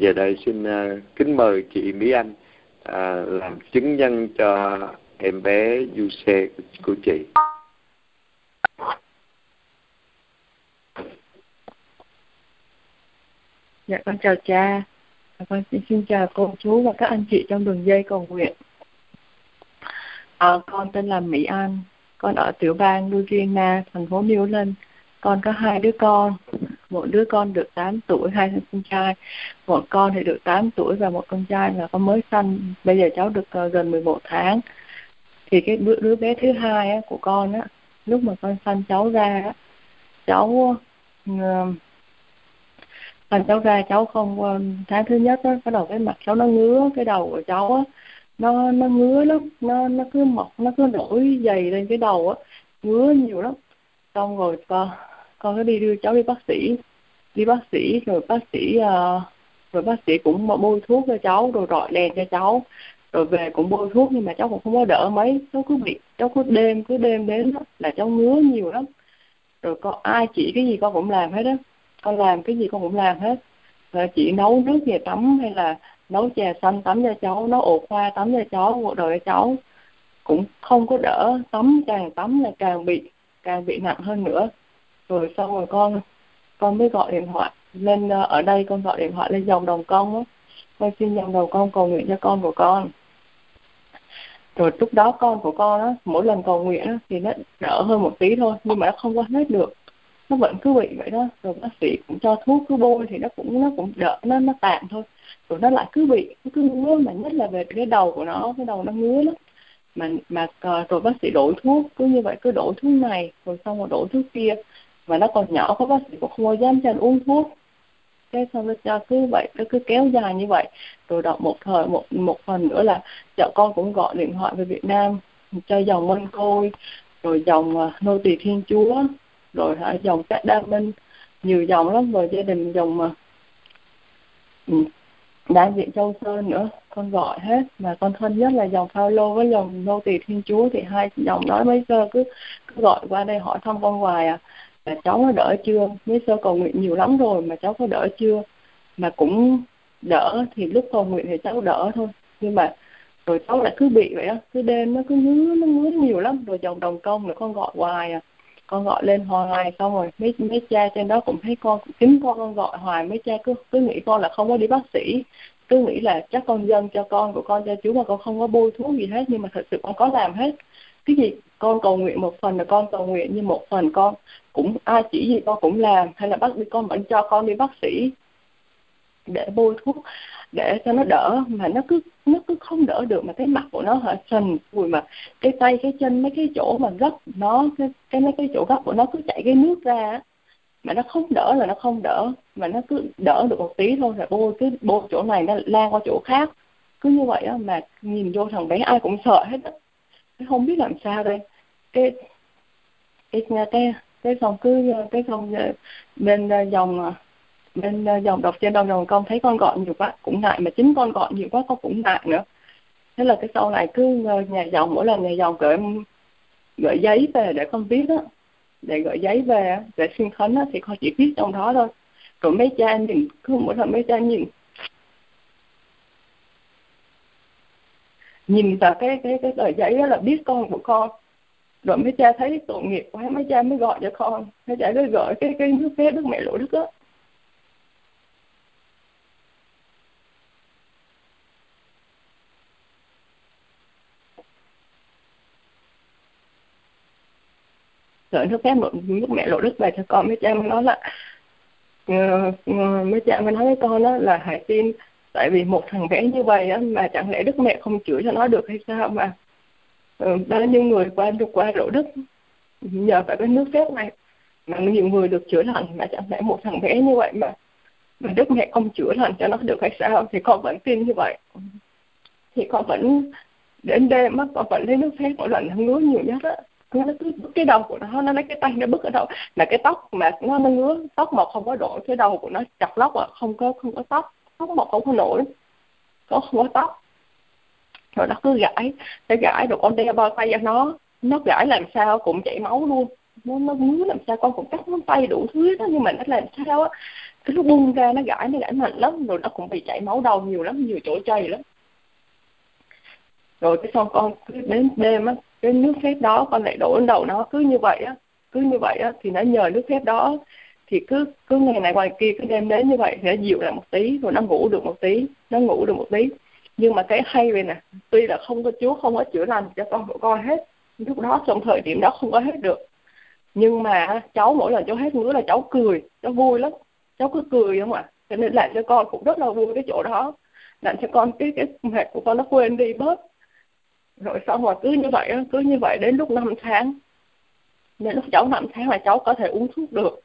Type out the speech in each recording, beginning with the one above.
giờ đây xin uh, kính mời chị Mỹ Anh uh, làm chứng nhân cho em bé du xe của chị. Dạ con chào cha. Dạ, con xin chào cô chú và các anh chị trong đường dây cầu nguyện. À, con tên là Mỹ An con ở tiểu bang Louisiana thành phố New Orleans. Con có hai đứa con một đứa con được 8 tuổi hai con trai. Một con thì được 8 tuổi và một con trai là con mới sanh. Bây giờ cháu được uh, gần 11 tháng. Thì cái đứa, đứa bé thứ hai á, của con á lúc mà con sanh cháu ra á, cháu uh, sanh cháu ra cháu không uh, tháng thứ nhất á bắt đầu cái mặt cháu nó ngứa cái đầu của cháu á nó nó ngứa lắm. Nó nó cứ mọc nó cứ nổi dày lên cái đầu á ngứa nhiều lắm. Xong rồi con con có đi đưa cháu đi bác sĩ. Đi bác sĩ rồi bác sĩ uh, rồi bác sĩ cũng bôi thuốc cho cháu rồi rọi đèn cho cháu. Rồi về cũng bôi thuốc nhưng mà cháu cũng không có đỡ mấy. Cháu cứ bị cháu cứ đêm cứ đêm đến đó, là cháu ngứa nhiều lắm. Rồi con ai chỉ cái gì con cũng làm hết á. Con làm cái gì con cũng làm hết. Rồi chị nấu nước về tắm hay là nấu trà xanh tắm cho cháu nấu ổ khoa tắm cho cháu một đời cho cháu. Cũng không có đỡ tắm càng tắm là càng bị càng bị nặng hơn nữa rồi xong rồi con con mới gọi điện thoại. Lên ờ, ở đây con gọi điện thoại lên dòng đồng công á. Con xin dòng đồng công cầu nguyện cho con của con. Rồi lúc đó con của con á mỗi lần cầu nguyện á, thì nó đỡ hơn một tí thôi nhưng mà nó không có hết được. Nó vẫn cứ bị vậy đó. Rồi bác sĩ cũng cho thuốc cứ bôi thì nó cũng nó cũng đỡ nó nó tạm thôi. Rồi nó lại cứ bị nó cứ ngứa mà nhất là về cái đầu của nó cái đầu nó ngứa lắm. Mà mà ờ, rồi bác sĩ đổi thuốc cứ như vậy cứ đổi thuốc này rồi xong rồi đổi thuốc kia mà nó còn nhỏ các bác sĩ cũng không có dám cho uống thuốc. Cái xong rồi cho cứ vậy, nó cứ kéo dài như vậy. Rồi đọc một thời, một một phần nữa là vợ con cũng gọi điện thoại về Việt Nam cho dòng Minh Côi rồi dòng à, nô tỳ Thiên Chúa, rồi hả, dòng Cát đa minh. Nhiều dòng lắm, rồi gia đình dòng ừ, mà đại diện châu sơn nữa, con gọi hết. Mà con thân nhất là dòng Phaolô với dòng nô tỳ Thiên Chúa, thì hai dòng đó mấy giờ cứ cứ gọi qua đây hỏi thăm con hoài à là cháu có đỡ chưa? Mấy sơ cầu nguyện nhiều lắm rồi mà cháu có đỡ chưa? Mà cũng đỡ thì lúc cầu nguyện thì cháu đỡ thôi. Nhưng mà rồi cháu lại cứ bị vậy á. Cứ đêm nó cứ ngứa, nó ngứa nhiều lắm. Rồi dòng đồng công là con gọi hoài à. Con gọi lên hoài xong rồi mấy mấy cha trên đó cũng thấy con chính con con gọi hoài. Mấy cha cứ cứ nghĩ con là không có đi bác sĩ. Cứ nghĩ là chắc con dân cho con của con cho chú mà con không có bôi thuốc gì hết. Nhưng mà thật sự con có làm hết cái gì? Con cầu nguyện một phần là con cầu nguyện, nhưng một phần con cũng, ai chỉ gì con cũng làm. Hay là bác đi, con vẫn cho con đi bác sĩ để bôi thuốc, để cho nó đỡ. Mà nó cứ nó cứ không đỡ được. Mà cái mặt của nó hả, sần vùi mà cái tay, cái chân, mấy cái chỗ mà gấp nó, cái cái, mấy cái chỗ gấp của nó cứ chảy cái nước ra mà nó không đỡ là nó không đỡ. Mà nó cứ đỡ được một tí thôi là bôi cái, bôi chỗ này, nó lan qua chỗ khác. Cứ như vậy á, mà nhìn vô thằng bé ai cũng sợ hết á không biết làm sao đây. Cái cái cái cái phòng cứ, cái phòng ờ, bên ờ, dòng ờ, bên dòng đọc trên đồng dòng con thấy con gọi nhiều quá, cũng ngại, mà chính con gọi nhiều quá con cũng ngại nữa. Thế là cái sau này cứ nhà dòng, mỗi lần nhà dòng gửi gửi giấy về để con viết á, để gửi giấy về để xin khấn á, thì con chỉ viết trong đó thôi. Rồi mấy cha nhìn, cứ mỗi lần mấy cha nhìn nhìn vào cái cái cái tờ giấy đó là biết con của con. Rồi mấy cha thấy tội nghiệp quá mấy cha mới gọi cho con. Mấy cha mới gọi cái cái nước phép đức mẹ lộ đức đó rồi nước phép nước mẹ lộ đức về cho con. Mấy cha mới nói là uh, mấy cha mới nói với con đó là hãy tin tại vì một thằng bé như vậy á mà chẳng lẽ đức mẹ không chữa cho nó được hay sao mà ừ, bao nhiêu người qua được qua rỗ đức nhờ phải cái nước phép này mà nhiều người được chữa lành mà chẳng lẽ một thằng bé như vậy mà mà đức mẹ không chữa lành cho nó được hay sao? Thì con vẫn tin như vậy. Thì con vẫn đến đêm mắt con vẫn lấy nước phép mỗi lần nó ngứa nhiều nhất á. Nó cứ cái đầu của nó nó lấy cái tay nó bứt ở đâu? Là cái tóc mà nó nó ngứa tóc mà không có đổi cái đầu của nó chặt lóc à không có không có tóc không một không có nổi. Có không có tóc. Rồi nó cứ gãi, nó gãi rồi con đeo bao tay cho nó. Nó gãi làm sao cũng chảy máu luôn. Nó nó ngứa làm sao con cũng cắt ngón tay đủ thứ đó nhưng mà nó làm sao á, cái lúc bung ra nó gãi nó gãi mạnh lắm, rồi nó cũng bị chảy máu đầu nhiều lắm, nhiều chỗ chảy lắm. Rồi cái xong con cứ đến đêm á, cái nước phép đó con lại đổ lên đầu nó, cứ như vậy á, cứ như vậy á, thì nó nhờ nước phép đó thì cứ cứ ngày này qua ngày kia, cứ đêm đến như vậy thì nó dịu lại một tí rồi nó ngủ được một tí, nó ngủ được một tí. Nhưng mà cái hay về nè, tuy là không có chúa, không có chữa lành cho con của con hết, lúc đó trong thời điểm đó không có hết được. Nhưng mà cháu mỗi lần cháu hết ngứa là cháu cười, cháu vui lắm. Cháu cứ cười không ạ? Cho nên làm cho con cũng rất là vui cái chỗ đó. Làm cho con cái cái mệt của con nó quên đi bớt. Rồi xong rồi cứ như vậy cứ như vậy đến lúc năm tháng. Đến lúc cháu năm tháng là cháu có thể uống thuốc được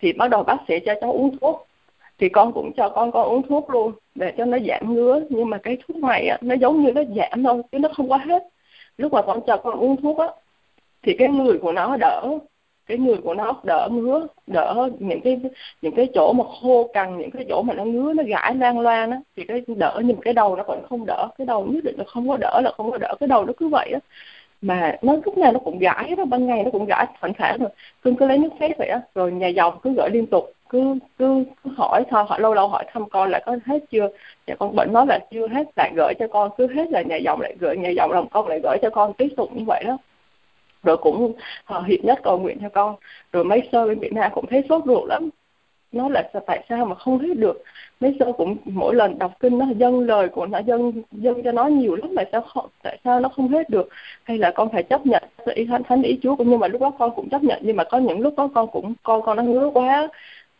thì bắt đầu bác sĩ cho cháu uống thuốc. Thì con cũng cho con con uống thuốc luôn để cho nó giảm ngứa. Nhưng mà cái thuốc này á, nó giống như nó giảm thôi chứ nó không có hết. Lúc mà con cho con uống thuốc á thì cái người của nó đỡ. Cái người của nó đỡ ngứa đỡ những cái những cái chỗ mà khô cằn những cái chỗ mà nó ngứa nó gãi lan loan á thì cái đỡ. Nhưng cái đầu nó vẫn không đỡ. Cái đầu nhất định là không có đỡ là không có đỡ. Cái đầu nó cứ vậy á mà nó lúc nào nó cũng gãi đó ban ngày nó cũng gãi phản phản rồi. Cưng cứ lấy nước phép vậy á rồi nhà dòng cứ gửi liên tục cứ cứ, cứ hỏi thôi hỏi lâu lâu hỏi thăm con là có hết chưa. Nhà con bệnh nói là chưa hết lại gửi cho con cứ hết là nhà dòng lại gửi nhà dòng lòng con lại gửi cho con tiếp tục như vậy đó. Rồi cũng họ hiệp nhất cầu nguyện cho con. Rồi mấy sơ bên Việt Nam cũng thấy sốt ruột lắm nó là tại sao mà không hết được? Mấy sơ cũng mỗi lần đọc kinh nó dâng lời của nó dâng dâng cho nó nhiều lắm tại sao không tại sao nó không hết được? Hay là con phải chấp nhận ý thánh thánh ý chúa cũng nhưng mà lúc đó con cũng chấp nhận nhưng mà có những lúc đó con cũng con con nó ngứa quá.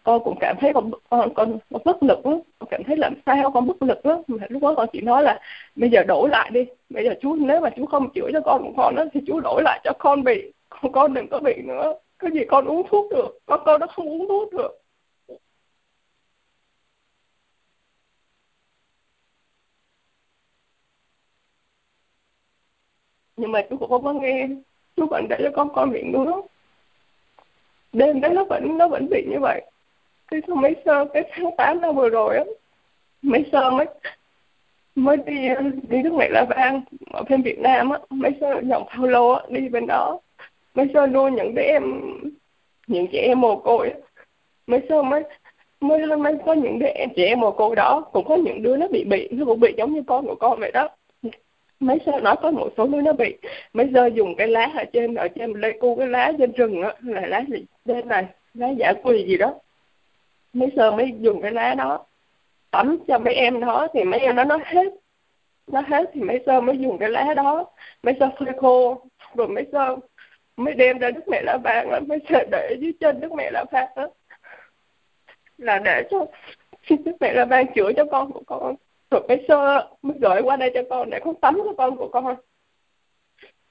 Con cũng cảm thấy con con con, con bất lực đó. con cảm thấy làm sao con bất lực đó mà lúc đó con chỉ nói là bây giờ đổi lại đi. Bây giờ chú nếu mà chú không chữa cho con của con đó thì chú đổi lại cho con bị con con đừng có bị nữa. Cái gì con uống thuốc được. Con con nó không uống thuốc được. Nhưng mà chú cũng không có nghe. Chú vẫn để cho con con bị ngứa đêm đó nó vẫn nó vẫn bị như vậy. Cái xong mấy sơ, cái tháng tám năm vừa rồi á, mấy sơ mới mới đi đi nước này là vang ở bên Việt Nam á. Mấy sơ dòng Paulo á, đi bên đó. Mấy sơ nuôi những đứa em, những trẻ em mồ côi á. Mấy sơ mới mới mới có những đứa em trẻ em mồ côi đó. Cũng có những đứa nó bị bị nó cũng bị giống như con của con vậy đó mấy sao nó có một số đứa nó bị, mấy giờ dùng cái lá ở trên ở trên lấy cu cái lá trên rừng á, là lá gì? Trên này, lá giả quỳ gì đó. Mấy giờ mới dùng cái lá đó, tắm cho mấy em đó thì mấy em nó nó hết. Nó hết thì mấy sơ mới dùng cái lá đó. Mấy sơ phơi khô, rồi mấy sơ mới đem ra đức mẹ la vàng á, mấy sơ để dưới chân đức mẹ la vàng đó là để cho đức mẹ la vàng chữa cho con của con rồi mấy sơ mới gửi qua đây cho con, để con tắm cho con của con.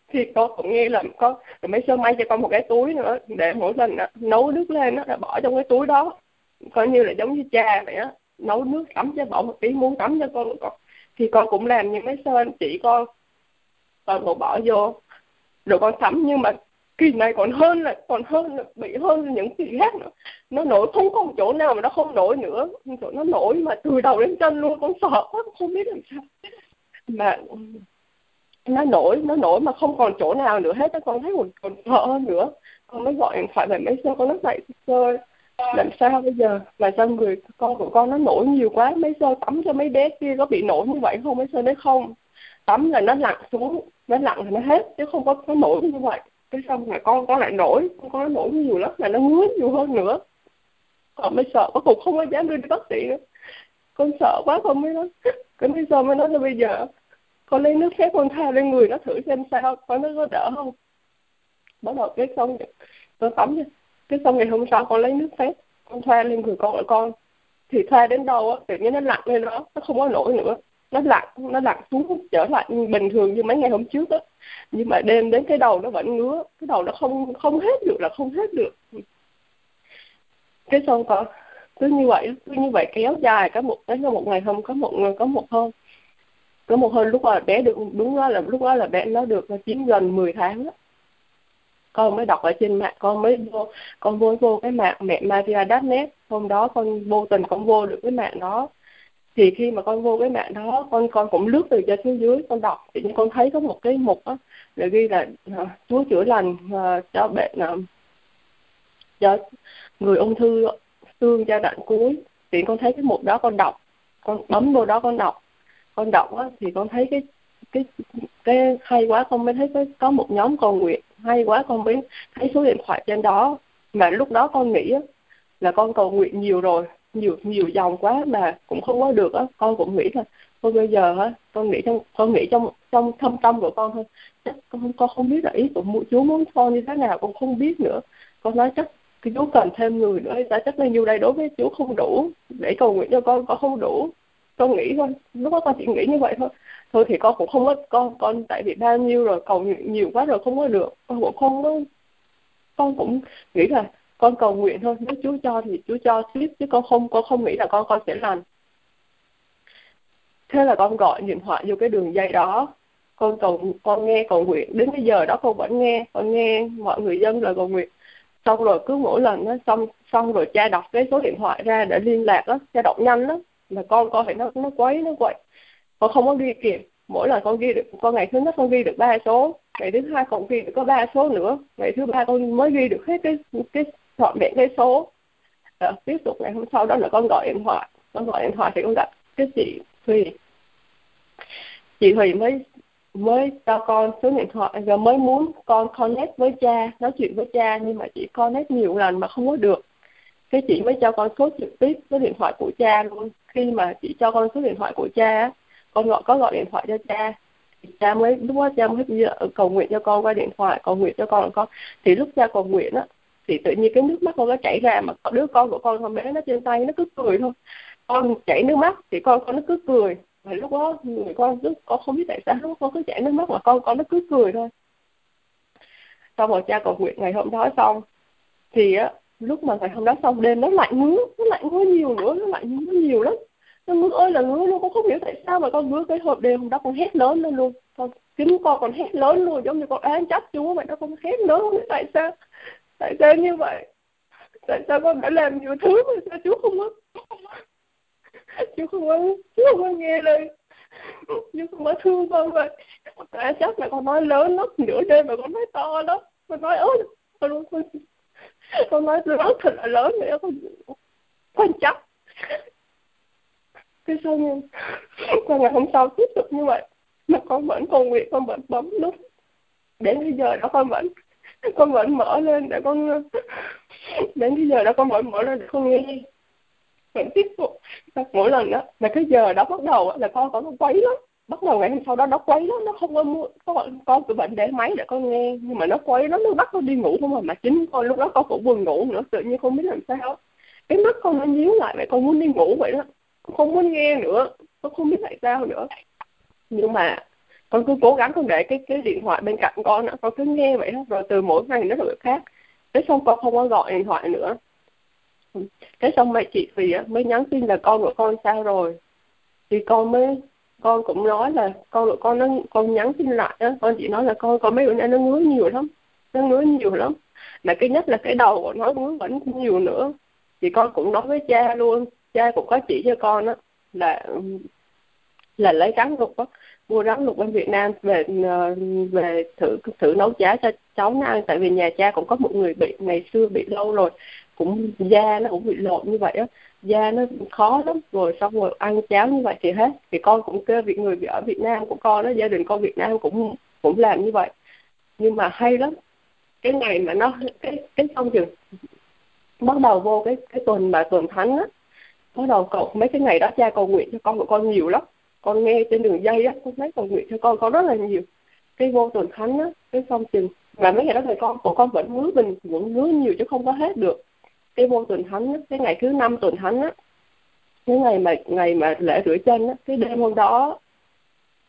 Thì con cũng nghe là con rồi mấy sơ may cho con một cái túi nữa, để mỗi lần nấu nước lên đó là bỏ trong cái túi đó. Coi như là giống như cha vậy á, nấu nước tắm cho bỏ một tí, muốn tắm cho con con. Thì con cũng làm như mấy sơ chị con toàn bộ bỏ vô. Rồi con tắm, nhưng mà kỳ này còn hơn là còn hơn là bị hơn những kỳ khác nữa. Nó nổi, không có một chỗ nào mà nó không nổi nữa. Chỗ nó nổi mà từ đầu đến chân luôn, con sợ quá không biết làm sao. Mà nó nổi nó nổi mà không còn chỗ nào nữa hết con thấy còn còn sợ hơn nữa. Con mới gọi điện thoại về mấy sơ, con nói vậy sơ, làm sao bây giờ? Mà sao người con của con nó nổi nhiều quá, mấy sơ tắm cho mấy bé kia có bị nổi như vậy không? Mấy sơ nói không. Tắm là nó lặn xuống, nó lặn thì nó hết, chứ không có có nổi như vậy cái xong rồi con con lại nổi, con có nổi nhiều lắm là nó ngứa nhiều hơn nữa. Còn mới sợ có cùng không có dám đưa đi bác sĩ nữa. Con sợ quá, con mới nói cái bây giờ mới nói là bây giờ con lấy nước khác con tha lên người nó thử xem sao, con nó có đỡ không? Bắt đầu cái xong con tắm cái xong ngày hôm sau con lấy nước phép con thoa lên người con ở con thì thoa đến đâu á, tự nhiên nó lặn lên đó, nó không có nổi nữa nó lặn nó lặn xuống, trở lại bình thường như mấy ngày hôm trước á. Nhưng mà đêm đến cái đầu nó vẫn ngứa, cái đầu nó không không hết được là không hết được. Cái xong còn cứ như vậy, cứ như vậy kéo dài, có một, đến một ngày hôm có một có một hôm. Có một hôm lúc mà bé được, đúng đó là, lúc đó là bé nó được chín gần 10 tháng đó con mới đọc ở trên mạng, con mới vô, con vô vô cái mạng mẹ Maria net hôm đó con vô tình con vô được cái mạng đó thì khi mà con vô cái mạng đó con con cũng lướt từ trên xuống dưới con đọc thì con thấy có một cái mục á là ghi là uh, Chúa chữa lành uh, cho bệnh uh, à, cho người ung thư xương giai đoạn cuối. Thì con thấy cái mục đó con đọc con bấm vô đó con đọc. Con đọc á thì con thấy cái cái cái hay quá con mới thấy có, có một nhóm cầu nguyện hay quá con mới thấy số điện thoại trên đó. Mà lúc đó con nghĩ á, là con cầu nguyện nhiều rồi nhiều nhiều dòng quá mà cũng không có được á. Con cũng nghĩ là, thôi bây giờ á, con nghĩ trong, con nghĩ trong trong thâm tâm của con thôi. Chắc con con không biết là ý của chú muốn con như thế nào, con không biết nữa. Con nói chắc cái chú cần thêm người nữa ta chắc là nhiêu đây đối với chú không đủ để cầu nguyện cho con con không đủ. Con nghĩ thôi, lúc đó con chỉ nghĩ như vậy thôi. Thôi thì con cũng không có, con con tại vì bao nhiêu rồi, cầu nguyện nhiều quá rồi không có được. Con cũng không có, con cũng nghĩ là con cầu nguyện thôi. Nếu Chúa cho thì Chúa cho tiếp, chứ con không con không nghĩ là con con sẽ làm. Thế là con gọi điện thoại vô cái đường dây đó. Con cầu, con nghe cầu nguyện. Đến bây giờ đó con vẫn nghe, con nghe mọi người dân lời cầu nguyện. Xong rồi cứ mỗi lần nó xong xong rồi cha đọc cái số điện thoại ra để liên lạc đó cha đọc nhanh đó là con con phải nó nó quấy, nó quậy. Con không có ghi kịp. Mỗi lần con ghi được, con ngày thứ nhất con ghi được ba số. Ngày thứ hai con ghi được có ba số nữa. Ngày thứ ba con mới ghi được hết cái cái chọn vẹn cái số. À, tiếp tục ngày hôm sau đó là con gọi điện thoại. Con gọi điện thoại thì con gặp cái chị thùy chị thùy mới mới cho con số điện thoại và mới muốn con connect với cha nói chuyện với cha nhưng mà chị connect nhiều lần mà không có được. Cái chị mới cho con số trực tiếp số điện thoại của cha luôn. Khi mà chị cho con số điện thoại của cha con gọi có gọi điện thoại cho cha. Thì cha mới lúc đó cha mới ờ, cầu nguyện cho con qua điện thoại cầu nguyện cho con là con thì lúc cha cầu nguyện á thì tự nhiên cái nước mắt con nó chảy ra mà đứa con của con con bé nó trên tay nó cứ cười thôi. Con chảy nước mắt thì con con nó cứ cười. Và lúc đó người con cứ con không biết tại sao lúc con cứ chảy nước mắt mà con con nó cứ cười thôi. Xong rồi cha cầu nguyện ngày hôm đó xong. Thì á, lúc mà ngày hôm đó xong, đêm nó lạnh ngứa, nó lạnh ngứa nhiều nữa, nó lạnh ngứa nhiều lắm. Nó ngứa ơi là ngứa luôn, con không hiểu tại sao mà con ngứa cái hộp đêm hôm đó con hét lớn lên luôn. Con, kính con còn hét lớn luôn, giống như con án chấp chúa vậy đó con hét lớn luôn tại sao tại sao như vậy? Tại sao con đã làm nhiều thứ mà sao chú không có chú không có chú không có nghe lời? Chú không có thương con vậy? Tại chắc là con nói lớn lắm nửa đêm mà con nói to lắm. Con nói ớt con con, con nói lớn thật là lớn nữa con con chắc cái sao nhưng con ngày hôm sau tiếp tục như vậy. Mà con vẫn còn nguyện con vẫn bấm nút. Đến bây giờ đó con vẫn con vẫn mở lên để con, đến cái giờ đó con vẫn mở lên để con nghe. Vẫn tiếp tục. Mỗi lần đó là cái giờ đó bắt đầu là con có nó quấy lắm. Bắt đầu ngày hôm sau đó nó quấy lắm, nó không có mua con con cứ bệnh để máy để con nghe. Nhưng mà nó quấy lắm, nó bắt con đi ngủ không mà mà chính con lúc đó con cũng buồn ngủ nữa, tự nhiên không biết làm sao. Cái mắt con nó nhíu lại vậy, con muốn đi ngủ vậy đó. Con không muốn nghe nữa, con không biết tại sao nữa. Nhưng mà con cứ cố gắng không để cái cái điện thoại bên cạnh con con cứ nghe vậy đó rồi từ mỗi ngày nó được khác. Thế xong con không có gọi điện thoại nữa. Cái xong mẹ chị thì mới nhắn tin là con của con sao rồi. Thì con mới, con cũng nói là con của con nó, con nhắn tin lại á, con chỉ nói là con có mấy bữa nay nó ngứa nhiều lắm, nó ngứa nhiều lắm. Mà cái nhất là cái đầu của nó ngứa vẫn nhiều nữa. Thì con cũng nói với cha luôn, cha cũng có chỉ cho con á, là là lấy rắn lục á mua rắn lục bên Việt Nam về ờ, về thử thử nấu cháo cho cháu nó ăn. Tại vì nhà cha cũng có một người bị, ngày xưa bị lâu rồi, cũng da nó cũng bị lộn như vậy á. Da nó khó lắm, rồi xong rồi ăn cháo như vậy thì hết. Thì con cũng kêu vị người ở Việt Nam của con đó gia đình con Việt Nam cũng cũng làm như vậy. Nhưng mà hay lắm. Cái ngày mà nó, cái cái xong chừng bắt đầu vô cái cái tuần mà tuần thánh á, bắt đầu cậu mấy cái ngày đó cha cầu nguyện cho con của con nhiều lắm con nghe trên đường dây á con thấy cầu nguyện cho con con rất là nhiều. Cái vô tuần thánh á cái xong chừng mà mấy ngày đó thì con của con vẫn hứa mình vẫn hứa nhiều chứ không có hết được. Cái vô tuần thánh á, cái ngày thứ năm tuần thánh á cái ngày mà ngày mà lễ rửa chân á cái đêm hôm đó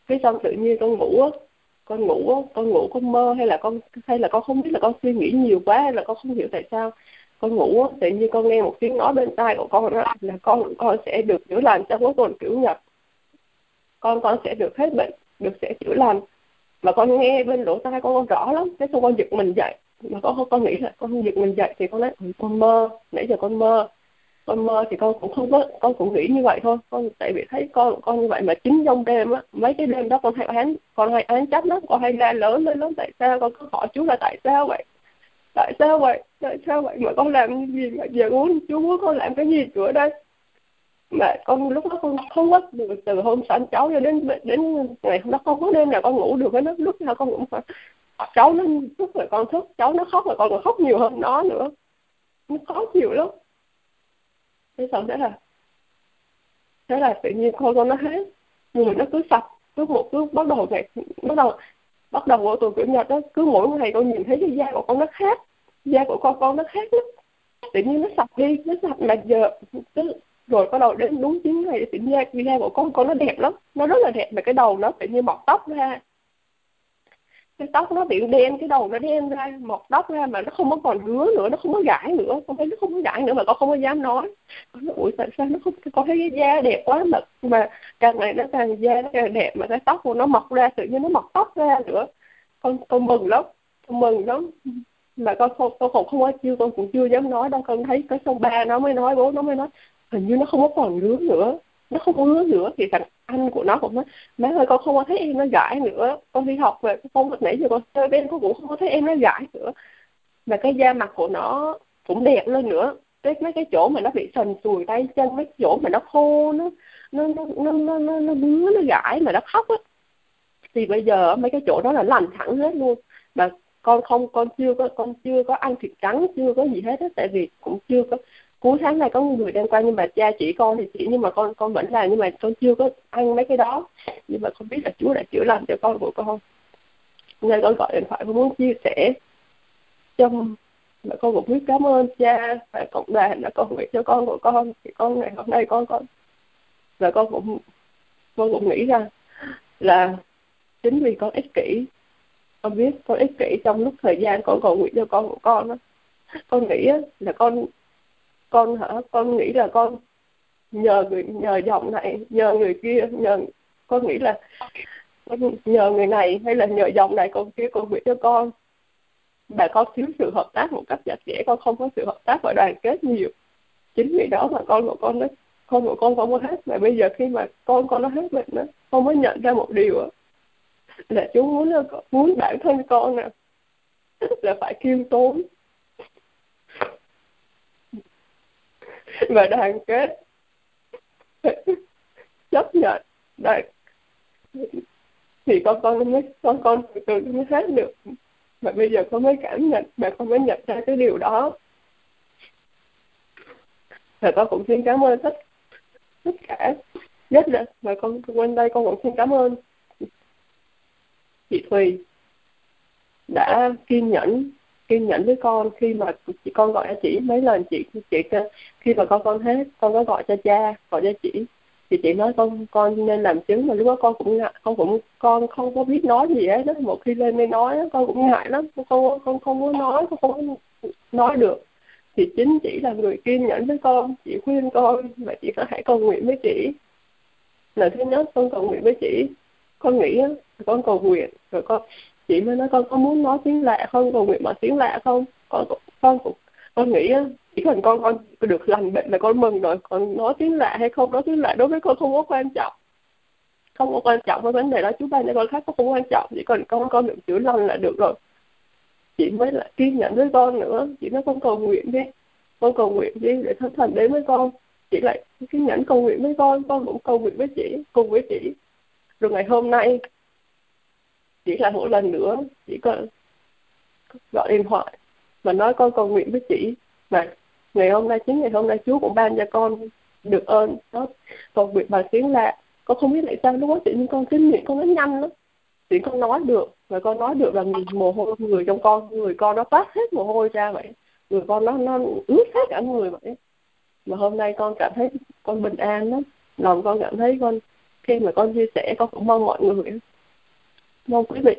cái xong tự nhiên con ngủ á con ngủ á con ngủ con mơ hay là con hay là con không biết là con suy nghĩ nhiều quá hay là con không hiểu tại sao. Con ngủ á tự nhiên con nghe một tiếng nói bên tai của con đó là con con sẽ được chữa lành trong cái tuần kiểu nhật con con sẽ được hết bệnh được sẽ chữa lành. Mà con nghe bên lỗ tai con, con rõ lắm. Cái xong con giật mình dậy. Mà con con nghĩ là con giật mình dậy thì con nói ừ, con mơ nãy giờ con mơ. Con mơ thì con cũng không có con cũng nghĩ như vậy thôi. Con tại vì thấy con con như vậy mà chính trong đêm á mấy cái đêm đó con hay án con hay án trách lắm con hay la lớn lên lắm. Tại sao con cứ hỏi chú là tại sao vậy? Tại sao vậy? Tại sao vậy? Mà con làm cái gì mà giờ muốn chú muốn con làm cái gì nữa đây? Mà con lúc đó con không có từ từ hôm sanh cháu cho đến đến ngày hôm đó con có đêm nào con ngủ được hết lúc lúc nào con cũng phải, cháu nó lúc rồi con thức, cháu nó khóc rồi con còn khóc nhiều hơn nó nữa. Nó khó chịu lắm. Thế xong thế là thế là tự nhiên con con nó hết người nó cứ sạch cứ một, cứ bắt đầu ngày, bắt đầu bắt đầu của tuần kiểu nhật đó cứ mỗi ngày con nhìn thấy cái da của con nó khác, da của con con nó khác lắm. Tự nhiên nó sạch đi, nó sạch mà giờ cứ rồi bắt đầu đến đúng chín ngày tự nhiên da của con con nó đẹp lắm, nó rất là đẹp, mà cái đầu nó tự nhiên mọc tóc ra. Cái tóc nó bị đen, cái đầu nó đen ra, mọc tóc ra mà nó không có còn ngứa nữa, nó không có gãi nữa. Con thấy nó không có gãi nữa mà con không có dám nói. Con nói ủi tại sao nó không, con thấy cái da đẹp quá mà mà càng ngày nó càng, da nó càng đẹp mà cái tóc của nó mọc ra, tự nhiên nó mọc tóc ra nữa. Con con mừng lắm, con mừng lắm. Mà con không con không không có chưa, con cũng chưa dám nói đâu. Con thấy cái xong ba nó mới nói, bố nó mới nói hình như nó không có còn ngứa nữa. Nó không có ngứa nữa thì thằng anh của nó cũng nói má ơi con không có thấy em nó gãi nữa. Con đi học về con nãy giờ con chơi bên con cũng không có thấy em nó gãi nữa. Mà cái da mặt của nó cũng đẹp lên nữa. Cái mấy cái chỗ mà nó bị sần sùi tay chân mấy chỗ mà nó khô nó nó nó nó nó nó, nó nó gãi mà nó khóc á. Thì bây giờ mấy cái chỗ đó là lành thẳng hết luôn. Mà con không con chưa có con chưa có ăn thịt trắng chưa có gì hết á. Tại vì cũng chưa có cuối tháng này có người đang qua nhưng mà cha chỉ con thì chỉ, nhưng mà con con vẫn làm nhưng mà con chưa có ăn mấy cái đó. Nhưng mà không biết là Chúa đã chữa lành cho con của con. Nên con gọi điện thoại, con muốn chia sẻ trong mà con cũng biết cảm ơn cha và cộng đoàn đã cầu nguyện cho con của con. Thì con ngày hôm nay con con, và con cũng con cũng nghĩ ra là chính vì con ích kỷ, con biết con ích kỷ trong lúc thời gian con cầu nguyện cho con của con đó con nghĩ là con con hả? Con nghĩ là con nhờ người nhờ dòng này nhờ người kia nhờ con nghĩ là con nhờ người này hay là nhờ dòng này con kia con nguyện cho con. Mà con thiếu sự hợp tác một cách chặt chẽ con không có sự hợp tác và đoàn kết nhiều. Chính vì đó mà con của con nó con của con không có hết mà bây giờ khi mà con con nó hết bệnh đó con mới nhận ra một điều đó, là chú muốn muốn bản thân con nè là phải kiêm tốn. và đoàn kết. Chấp nhận. Đoàn thì con con mới con con từ từ mới hết được. Mà bây giờ con mới cảm nhận và con mới nhận ra cái điều đó. Và con cũng xin cảm ơn tất tất cả. Nhất là mà con quanh đây con cũng xin cảm ơn chị Thùy đã kiên nhẫn kiên nhẫn với con khi mà chị, con gọi cho chị, mấy lần chị chị khi mà con con hết, con có gọi cho cha, gọi cho chị, thì chị nói con con nên làm chứng. Mà lúc đó con cũng ngại, con cũng, con không có biết nói gì hết đó một khi lên đây nói con cũng ngại lắm. Con không con không có nói, con không có nói được. Thì chính chị là người kiên nhẫn với con. Chị khuyên con và chị có hãy cầu nguyện với chị. Là thứ nhất, con cầu nguyện với chị. Con nghĩ con cầu nguyện, rồi con chị mới nói con có muốn nói tiếng lạ không? Cầu nguyện mà tiếng lạ không? Con con con, con nghĩ chỉ cần con con được lành bệnh là con mừng rồi. Còn nói tiếng lạ hay không nói tiếng lạ đối với con không có quan trọng. Không có quan trọng cái vấn đề đó chú ba cho con khác không quan trọng. Chỉ cần con con được chữa lành là được rồi. Chị mới lại kiên nhẫn với con nữa. Chị nói con cầu nguyện đi. Con cầu nguyện đi để thánh thần đến với con. Chị lại kiên nhẫn cầu nguyện với con. Con cũng cầu nguyện với chị cùng với chị. Rồi ngày hôm nay chỉ là một lần nữa, chỉ có gọi điện thoại và nói con cầu nguyện với chị và ngày hôm nay, chính ngày hôm nay Chúa cũng ban cho con được ơn. Đó, cầu nguyện bằng tiếng lạ. Con không biết tại sao lúc đó tự nhiên con kinh nghiệm con nó nhanh lắm. Thì con nói được và con nói được là mồ hôi, người trong con, người con nó toát hết mồ hôi ra vậy. Người con nó nó ướt hết cả người vậy. Mà hôm nay con cảm thấy con bình an lắm. Lòng con cảm thấy con, khi mà con chia sẻ, con cũng mong mọi người mong quý vị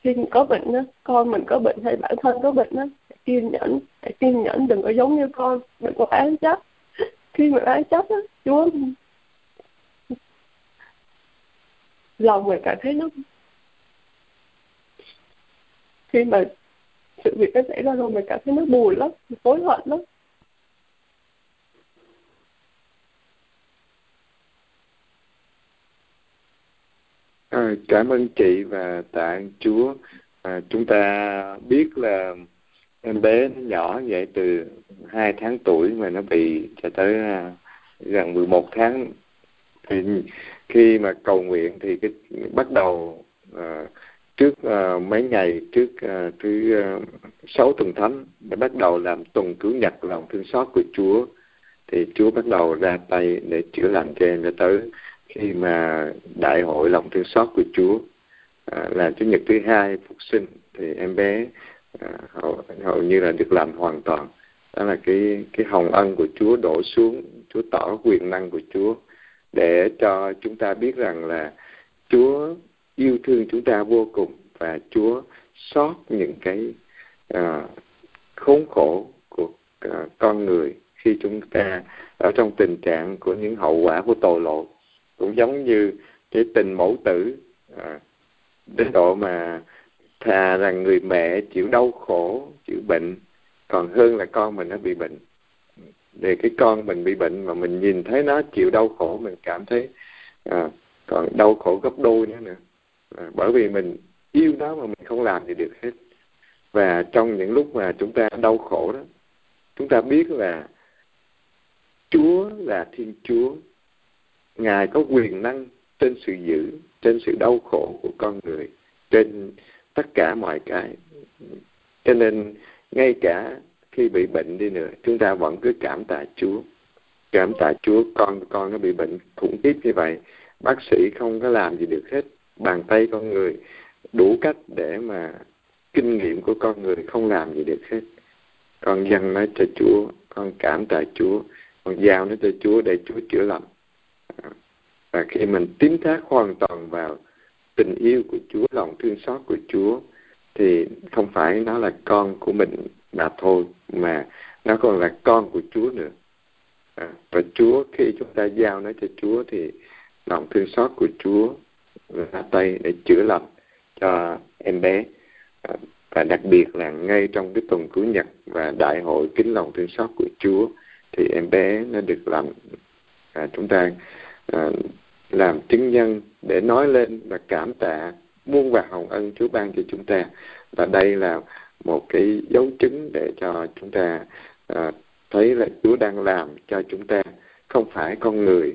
khi mình có bệnh đó, con mình có bệnh hay bản thân có bệnh đó, hãy kiên nhẫn hãy kiên nhẫn đừng có giống như con đừng có án chấp khi mà án chấp đó, chúa lòng mình cảm thấy nó khi mà sự việc nó xảy ra rồi mình cảm thấy nó buồn lắm hối hận lắm. À, cảm ơn chị và tạ ơn Chúa. À, chúng ta biết là em bé nó nhỏ vậy từ hai tháng tuổi mà nó bị cho tới à, gần 11 tháng. Thì khi mà cầu nguyện thì cái bắt đầu à, trước à, mấy ngày trước à, thứ à, sáu tuần thánh đã bắt đầu làm tuần cứu nhật lòng thương xót của Chúa. Thì Chúa bắt đầu ra tay để chữa lành cho em cho tới khi mà đại hội lòng thương xót của Chúa à, là chủ nhật thứ hai phục sinh thì em bé à, hầu, hầu như là được làm hoàn toàn. Đó là cái cái hồng ân của Chúa đổ xuống Chúa tỏ quyền năng của Chúa để cho chúng ta biết rằng là Chúa yêu thương chúng ta vô cùng và Chúa xót những cái à, khốn khổ của à, con người khi chúng ta ở trong tình trạng của những hậu quả của tội lỗi cũng giống như cái tình mẫu tử à, đến độ mà thà rằng người mẹ chịu đau khổ chịu bệnh còn hơn là con mình nó bị bệnh. Để cái con mình bị bệnh mà mình nhìn thấy nó chịu đau khổ mình cảm thấy à, còn đau khổ gấp đôi nữa nữa à, bởi vì mình yêu nó mà mình không làm gì được hết. Và trong những lúc mà chúng ta đau khổ đó chúng ta biết là Chúa là Thiên Chúa. Ngài có quyền năng trên sự giữ trên sự đau khổ của con người, trên tất cả mọi cái. Cho nên, ngay cả khi bị bệnh đi nữa, chúng ta vẫn cứ cảm tạ Chúa. Cảm tạ Chúa, con con nó bị bệnh khủng khiếp như vậy. Bác sĩ không có làm gì được hết. Bàn tay con người, đủ cách để mà kinh nghiệm của con người không làm gì được hết. Con dâng nó cho Chúa, con cảm tạ Chúa, con giao nó cho Chúa để Chúa chữa lành và khi mình tín thác hoàn toàn vào tình yêu của Chúa lòng thương xót của Chúa thì không phải nó là con của mình mà thôi mà nó còn là con của Chúa nữa à, và Chúa khi chúng ta giao nó cho Chúa thì lòng thương xót của Chúa ra tay để chữa lành cho em bé à, và đặc biệt là ngay trong cái tuần cứu nhật và đại hội kính lòng thương xót của Chúa thì em bé nó được lành. à, chúng ta à, làm chứng nhân để nói lên và cảm tạ muôn vàng hồng ân Chúa ban cho chúng ta. Và đây là một cái dấu chứng để cho chúng ta à, thấy là Chúa đang làm cho chúng ta. Không phải con người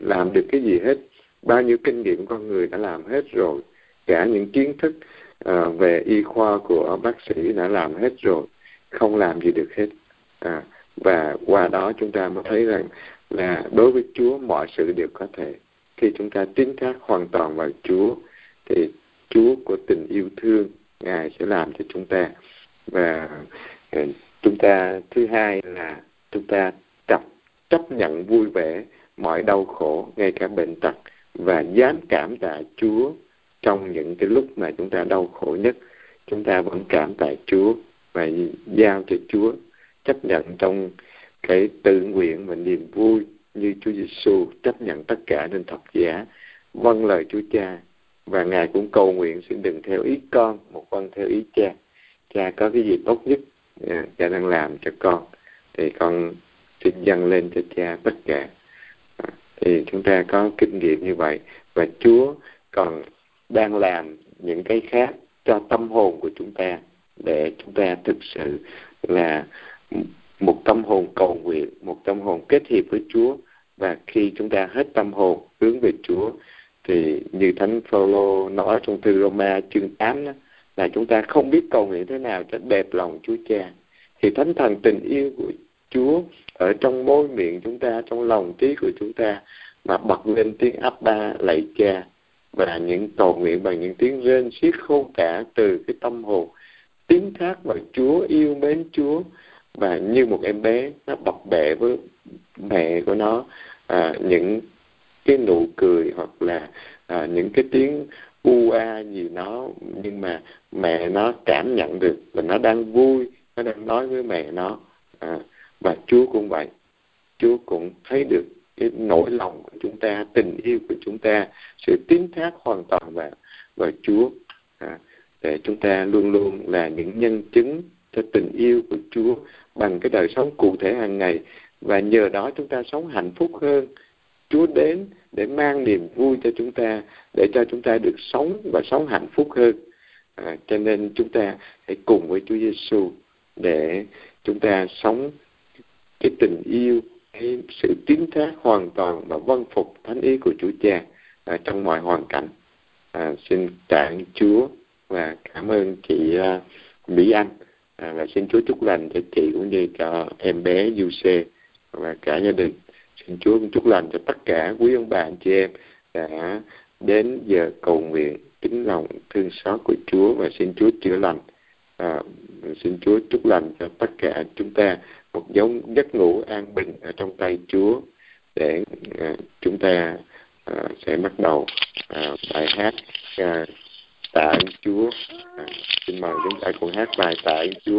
làm được cái gì hết. Bao nhiêu kinh nghiệm con người đã làm hết rồi. Cả những kiến thức à, về y khoa của bác sĩ đã làm hết rồi. Không làm gì được hết. À, và qua đó chúng ta mới thấy rằng là đối với Chúa mọi sự đều có thể. Khi chúng ta tín thác hoàn toàn vào Chúa, thì Chúa của tình yêu thương Ngài sẽ làm cho chúng ta. Và ờ, chúng ta, thứ hai là chúng ta chấp chấp nhận vui vẻ mọi đau khổ, ngay cả bệnh tật, và dám cảm tạ Chúa trong những cái lúc mà chúng ta đau khổ nhất. Chúng ta vẫn cảm tạ Chúa và giao cho Chúa chấp nhận trong cái tự nguyện và niềm vui như Chúa Giêsu chấp nhận tất cả nên thập giá vâng lời Chúa Cha. Và ngài cũng cầu nguyện xin đừng theo ý con, một con theo ý cha. Cha có cái gì tốt nhất à, cha đang làm cho con, thì con xin dâng lên cho cha tất cả. À, thì chúng ta có kinh nghiệm như vậy. Và Chúa còn đang làm những cái khác cho tâm hồn của chúng ta, để chúng ta thực sự là một tâm hồn cầu nguyện, một tâm hồn kết hiệp với Chúa. Và khi chúng ta hết tâm hồn hướng về Chúa thì như thánh Phaolô nói trong thư Roma chương 8 đó, là chúng ta không biết cầu nguyện thế nào cho đẹp lòng Chúa Cha. Thì thánh thần tình yêu của Chúa ở trong môi miệng chúng ta trong lòng trí của chúng ta mà bật lên tiếng áp ba lạy cha. Và những cầu nguyện bằng những tiếng rên xiết khôn cả từ cái tâm hồn. Tiếng thác vào Chúa yêu mến Chúa và như một em bé nó bập bẹ với mẹ của nó à, những cái nụ cười hoặc là à, những cái tiếng u a gì nó nhưng mà mẹ nó cảm nhận được và nó đang vui nó đang nói với mẹ nó à, và Chúa cũng vậy. Chúa cũng thấy được cái nỗi lòng của chúng ta tình yêu của chúng ta sự tín thác hoàn toàn vào vào Chúa à, để chúng ta luôn luôn là những nhân chứng cho tình yêu của Chúa bằng cái đời sống cụ thể hàng ngày. Và nhờ đó chúng ta sống hạnh phúc hơn. Chúa đến để mang niềm vui cho chúng ta để cho chúng ta được sống và sống hạnh phúc hơn. À, cho nên chúng ta hãy cùng với Chúa Giêsu để chúng ta sống cái tình yêu cái sự tín thác hoàn toàn và vâng phục thánh ý của Chúa Cha à, trong mọi hoàn cảnh. À, xin tạ Chúa và cảm ơn chị uh, Mỹ Anh à, và xin Chúa chúc lành cho chị cũng như cho em bé UC và cả gia đình. Xin Chúa cũng chúc lành cho tất cả quý ông bà anh chị em đã đến giờ cầu nguyện kính lòng thương xót của Chúa và xin Chúa chữa lành. À, xin Chúa chúc lành cho tất cả chúng ta một giống giấc ngủ an bình ở trong tay Chúa để à, chúng ta à, sẽ bắt đầu à, bài hát à, tạ ơn Chúa. À, xin mời chúng ta cùng hát bài tạ ơn Chúa.